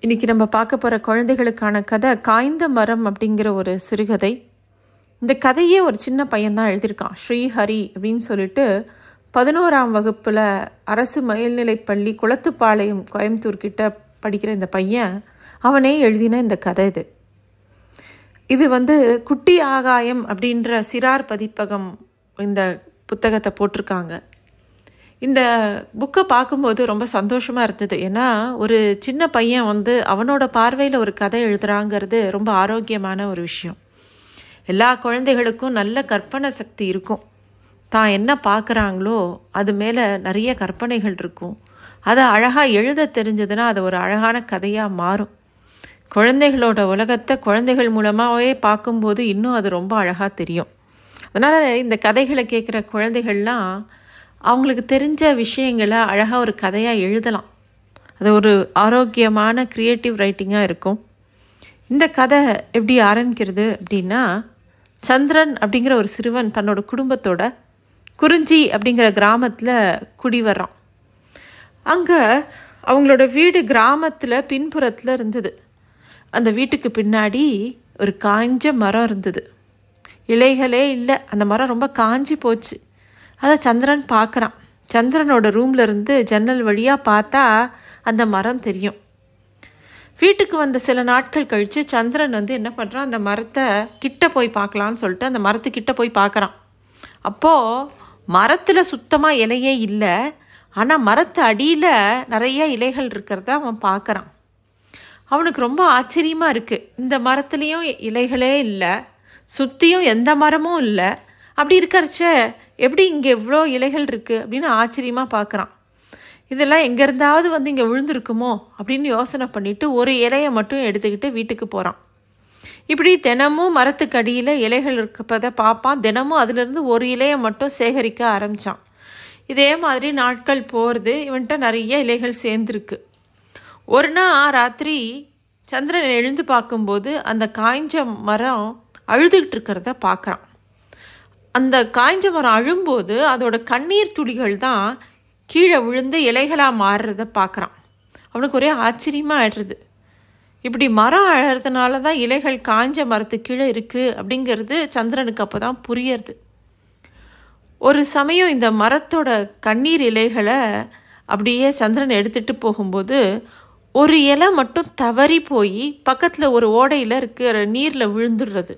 இன்னைக்கு நம்ம பார்க்க போகிற குழந்தைகளுக்கான கதை காய்ந்த மரம் அப்படிங்கிற ஒரு சிறுகதை. இந்த கதையே ஒரு சின்ன பையன்தான் எழுதியிருக்கான். ஸ்ரீஹரி அப்படின்னு சொல்லிட்டு பதினோராம் வகுப்பில் அரசு மேல்நிலைப்பள்ளி குளத்துப்பாளையம் கோயம்புத்தூர் கிட்ட படிக்கிற இந்த பையன் அவனே எழுதின இந்த கதை இது. இது வந்து குட்டி ஆகாயம் அப்படின்ற சிறார் பதிப்பகம் இந்த புத்தகத்தை போட்டிருக்காங்க. இந்த புக்கை பார்க்கும்போது ரொம்ப சந்தோஷமாக இருந்தது. ஏன்னா ஒரு சின்ன பையன் வந்து அவனோட பார்வையில் ஒரு கதை எழுதுறாங்கிறது ரொம்ப ஆரோக்கியமான ஒரு விஷயம். எல்லா குழந்தைகளுக்கும் நல்ல கற்பனை சக்தி இருக்கும். தான் என்ன பார்க்குறாங்களோ அது மேலே நிறைய கற்பனைகள் இருக்கும். அதை அழகாக எழுத தெரிஞ்சதுன்னா அது ஒரு அழகான கதையாக மாறும். குழந்தைகளோட உலகத்தை குழந்தைகள் மூலமாகவே பார்க்கும்போது இன்னும் அது ரொம்ப அழகாக தெரியும். அதனால் இந்த கதைகளை கேட்குற குழந்தைகள்லாம் அவங்களுக்கு தெரிஞ்ச விஷயங்களை அழகாக ஒரு கதையாக எழுதலாம். அது ஒரு ஆரோக்கியமான க்ரியேட்டிவ் ரைட்டிங்காக இருக்கும். இந்த கதை எப்படி ஆரம்பிக்கிறது அப்படின்னா சந்திரன் அப்படிங்கிற ஒரு சிறுவன் தன்னோட குடும்பத்தோட குறிஞ்சி அப்படிங்கிற கிராமத்தில் குடி வர்றான். அங்கே அவங்களோட வீடு கிராமத்தில் பின்புறத்தில் இருந்தது. அந்த வீட்டுக்கு பின்னாடி ஒரு காஞ்ச மரம் இருந்தது. இலைகளே இல்லை அந்த மரம் ரொம்ப காஞ்சி போச்சு. அதை சந்திரன் பார்க்குறான் சந்திரனோட ரூம்ல இருந்து ஜன்னல் வழியாக பார்த்தா அந்த மரம் தெரியும். வீட்டுக்கு வந்த சில நாட்கள் கழித்து சந்திரன் வந்து என்ன பண்ணுறான் அந்த மரத்தை கிட்ட போய் பார்க்கலான்னு சொல்லிட்டு அந்த மரத்துக்கிட்ட போய் பார்க்குறான். அப்போது மரத்தில் சுத்தமாக இலையே இல்லை. ஆனால் மரத்து அடியில் நிறைய இலைகள் இருக்கிறத அவன் பார்க்குறான். அவனுக்கு ரொம்ப ஆச்சரியமாக இருக்குது இந்த மரத்துலேயும் இலைகளே இல்லை. சுற்றியும் எந்த மரமும் இல்லை. அப்படி இருக்கிறச்ச எப்படி இங்கே இவ்வளோ இலைகள் இருக்குது அப்படின்னு ஆச்சரியமாக பார்க்குறான் இதெல்லாம் எங்கேருந்தாவது வந்து இங்கே விழுந்திருக்குமோ அப்படின்னு யோசனை பண்ணிவிட்டு ஒரு இலையை மட்டும் எடுத்துக்கிட்டு வீட்டுக்கு போகிறான் இப்படி தினமும் மரத்துக்கு அடியில் இலைகள் இருப்பதை பார்ப்பான். தினமும் அதுலேருந்து ஒரு இலையை மட்டும் சேகரிக்க ஆரம்பித்தான் இதே மாதிரி நாட்கள் போகிறது இவன்கிட்ட நிறைய இலைகள் சேர்ந்துருக்கு. ஒரு நாள் ராத்திரி சந்திரன் எழுந்து பார்க்கும்போது அந்த காய்ஞ்ச மரம் அழுதுகிட்டு இருக்கிறத பார்க்குறான். அந்த காய்ஞ்ச மரம் அழும்போது அதோட கண்ணீர் துளிகள் தான் கீழே விழுந்து இலைகளாக மாறுறத பார்க்குறான். அவனுக்கு ஒரே ஆச்சரியமாக ஆயிடுறது. இப்படி மரம் அழகிறதுனால தான் இலைகள் காய்ஞ்ச மரத்துக்கு கீழே இருக்குது அப்படிங்கிறது சந்திரனுக்கு அப்போ தான் புரியறது. ஒரு சமயம் இந்த மரத்தோட கண்ணீர் இலைகளை அப்படியே சந்திரன் எடுத்துகிட்டு போகும்போது ஒரு இலை மட்டும் தவறி போய் பக்கத்தில் ஒரு ஓடையில் இருக்கிற நீரில் விழுந்துடுறது.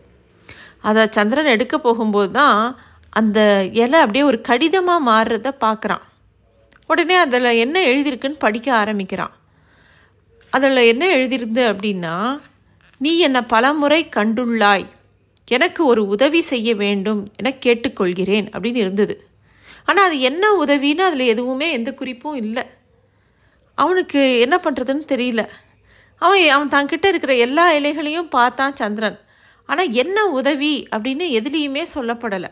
அதை சந்திரன் எடுக்க போகும்போது தான் அந்த இலை அப்படியே ஒரு கடிதமாக மாறுறத பார்க்குறான் உடனே அதில் என்ன எழுதியிருக்குன்னு படிக்க ஆரம்பிக்கிறான். அதில் என்ன எழுதியிருந்து அப்படின்னா நீ என்னை பலமுறை கண்டுள்ளாய். எனக்கு ஒரு உதவி செய்ய வேண்டும் என கேட்டுக்கொள்கிறேன் அப்படின்னு இருந்தது. ஆனால் அது என்ன உதவின்னு அதில் எதுவுமே எந்த குறிப்பும் இல்லை. அவனுக்கு என்ன பண்ணுறதுன்னு தெரியல. அவன் அவன் தங்கிட்ட இருக்கிற எல்லா இலைகளையும் பார்த்தான் சந்திரன். ஆனால் என்ன உதவி அப்படின்னு எதுலேயுமே சொல்லப்படலை.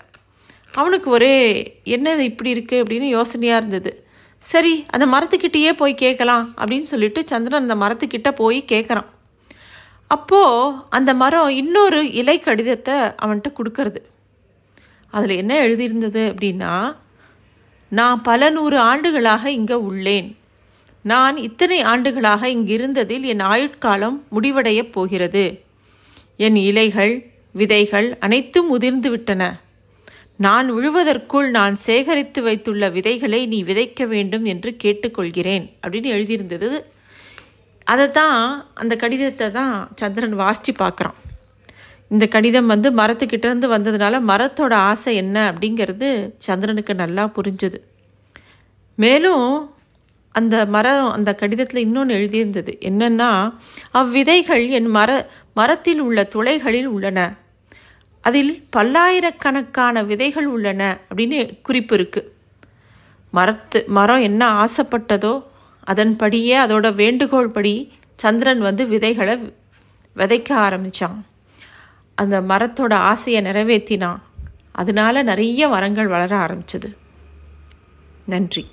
அவனுக்கு ஒரே என்ன இப்படி இருக்குது அப்படின்னு யோசனையாக இருந்தது. சரி அந்த மரத்துக்கிட்டேயே போய் கேட்கலாம் அப்படின்னு சொல்லிட்டு சந்திரன் அந்த மரத்துக்கிட்ட போய் கேட்குறான். அப்போது அந்த மரம் இன்னொரு இலை கடிதத்தை அவன்கிட்ட கொடுக்கறது. அதில் என்ன எழுதியிருந்தது அப்படின்னா நான் பல நூறு ஆண்டுகளாக இங்கே உள்ளேன். நான் இத்தனை ஆண்டுகளாக இங்கிருந்ததில் என் ஆயுட்காலம் முடிவடையப் போகிறது. என் இலைகள் விதைகள் அனைத்தும் உதிர்ந்து விட்டன. நான் விழுவதற்குள் நான் சேகரித்து வைத்துள்ள விதைகளை நீ விதைக்க வேண்டும் என்று கேட்டுக்கொள்கிறேன் அப்படின்னு எழுதியிருந்தது. அதை தான் அந்த கடிதத்தை தான் சந்திரன் வாசித்து பார்க்குறான். இந்த கடிதம் வந்து மரத்துக்கிட்டேருந்து வந்ததுனால மரத்தோட ஆசை என்ன அப்படிங்கிறது சந்திரனுக்கு நல்லா புரிஞ்சுது. மேலும் அந்த மரம் அந்த கடிதத்தில் இன்னொன்று எழுதியிருந்தது. என்னென்னா அவ்விதைகள் என் மர மரத்தில் உள்ள துளைகளில் உள்ளன. அதில் பல்லாயிரக்கணக்கான விதைகள் உள்ளன அப்படின்னு குறிப்பு இருக்குது மரத்து மரம் என்ன ஆசைப்பட்டதோ அதன்படியே அதோட வேண்டுகோள் படி சந்திரன் வந்து விதைகளை விதைக்க ஆரம்பித்தான் அந்த மரத்தோட ஆசையை நிறைவேற்றினான். அதனால நிறைய மரங்கள் வளர ஆரம்பிச்சது. நன்றி.